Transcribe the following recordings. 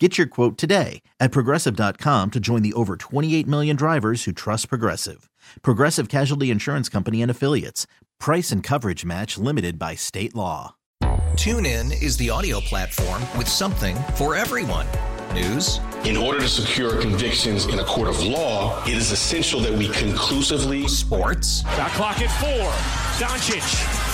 Get your quote today at progressive.com to join the over 28 million drivers who trust Progressive. Progressive Casualty Insurance Company and Affiliates. Price and coverage match limited by state law. TuneIn is the audio platform with something for everyone. News, In order to secure convictions in a court of law, it is essential that we conclusively sports, Shot clock at four. Doncic.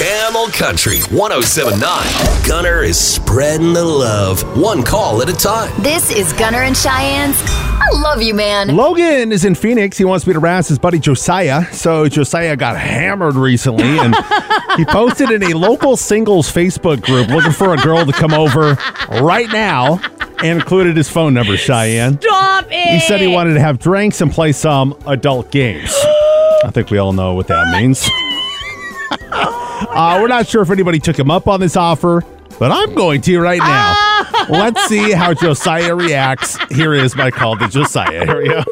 Camel Country 1079. Gunner is spreading the love, one call at a time. This is Gunner and Cheyenne's I Love You Man. Logan is in Phoenix. He wants me to harass his buddy Josiah. So Josiah got hammered recently, and he posted in a local singles Facebook group looking for a girl to come over right now, and included his phone number. Cheyenne. Stop it! He said he wanted to have drinks and play some adult games. I think we all know what that means. uh, we're not sure if anybody took him up on this offer, but I'm going to right now. Let's see how Josiah reacts. Here is my call to Josiah. Here we go.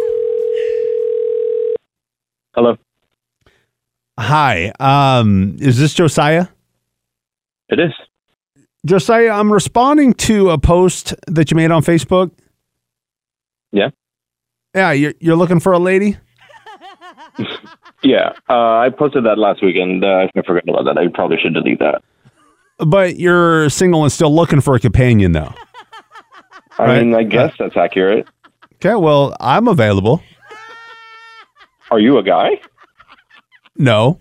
Hello. Hi. Um, is this Josiah? It is. Josiah, I'm responding to a post that you made on Facebook. Yeah. Yeah, you're, you're looking for a lady? Yeah. Uh, I posted that last weekend. Uh, I forgot about that. I probably should delete that. But you're single and still looking for a companion, though. I Right. mean, I guess that's accurate. Okay, well, I'm available. Are you a guy? No.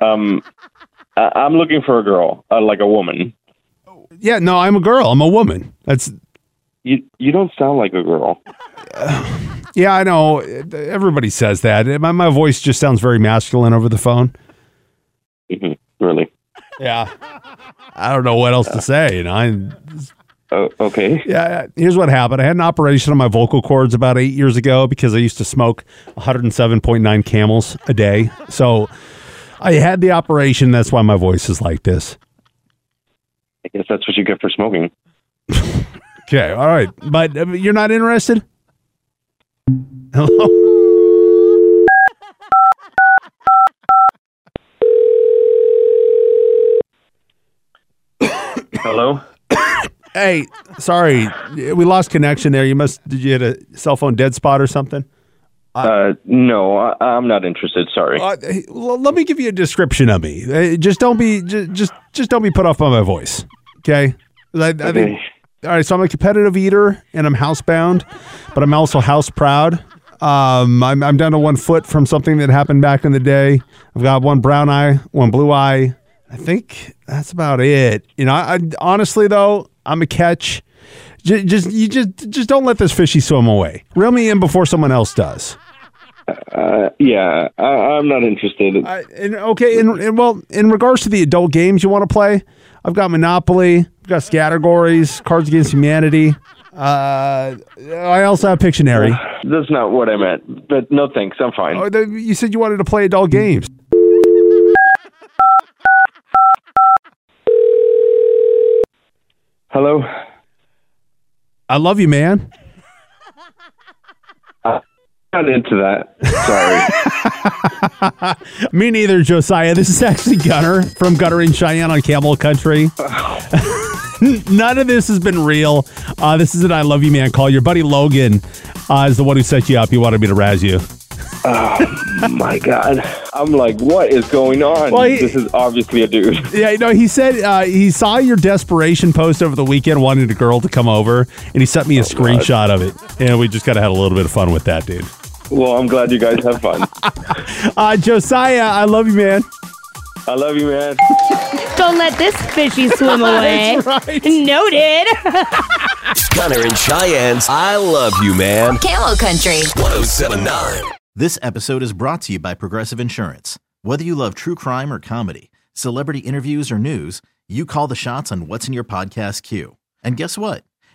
Um, I- I'm looking for a girl, uh, like a woman. Yeah, no, I'm a girl. I'm a woman. That's You you don't sound like a girl. Yeah, I know. Everybody says that. My my voice just sounds very masculine over the phone. hmm Really? Yeah. I don't know what else to say. You know, I, Oh, okay. yeah. Here's what happened. I had an operation on my vocal cords about eight years ago because I used to smoke 107.9 camels a day. So I had the operation. That's why my voice is like this. I guess that's what you get for smoking. Okay. All right. But uh, you're not interested? Hello? Hello. Hey, sorry. We lost connection there. You must, did you hit a cell phone dead spot or something? Uh, no, I, I'm not interested. Sorry. Uh, let me give you a description of me. Just don't be just just, just don't be put off by my voice. Okay. I, I think. All right. So I'm a competitive eater and I'm housebound, but I'm also house proud. Um, I'm I'm down to one foot from something that happened back in the day. I've got one brown eye, one blue eye. I think that's about it. You know, I, I honestly though, I'm a catch. Just, just you just just don't let this fishy swim away. Reel me in before someone else does. Uh, yeah, I, I'm not interested. I, and, okay, in, in well, in regards to the adult games you want to play, I've got Monopoly, I've got Scattergories, Cards Against Humanity. Uh, I also have Pictionary. That's not what I meant. But no, thanks. I'm fine. Oh, the- you said you wanted to play adult games. Hello. I love you, man. i Not into that. Sorry. Me neither, Josiah. This is actually Gunner from Gunner and Cheyenne on Camel Country. None of this has been real. Uh, this is an I love you, man call. Your buddy Logan uh, is the one who set you up. He wanted me to razz you. oh my god. I'm like, what is going on? Well, he- this is obviously a dude. Yeah, you know, he said uh, he saw your desperation post over the weekend wanting a girl to come over, and he sent me a screenshot of it. And we just kind of had a little bit of fun with that, dude. Well, I'm glad you guys have fun. Uh, Josiah, I love you, man. I love you, man. Don't let this fishy swim away. That's right. Noted. Gunner and Cheyenne's I Love You Man Camel Country. 1079. This episode is brought to you by Progressive Insurance. Whether you love true crime or comedy, celebrity interviews or news, you call the shots on what's in your podcast queue. And guess what?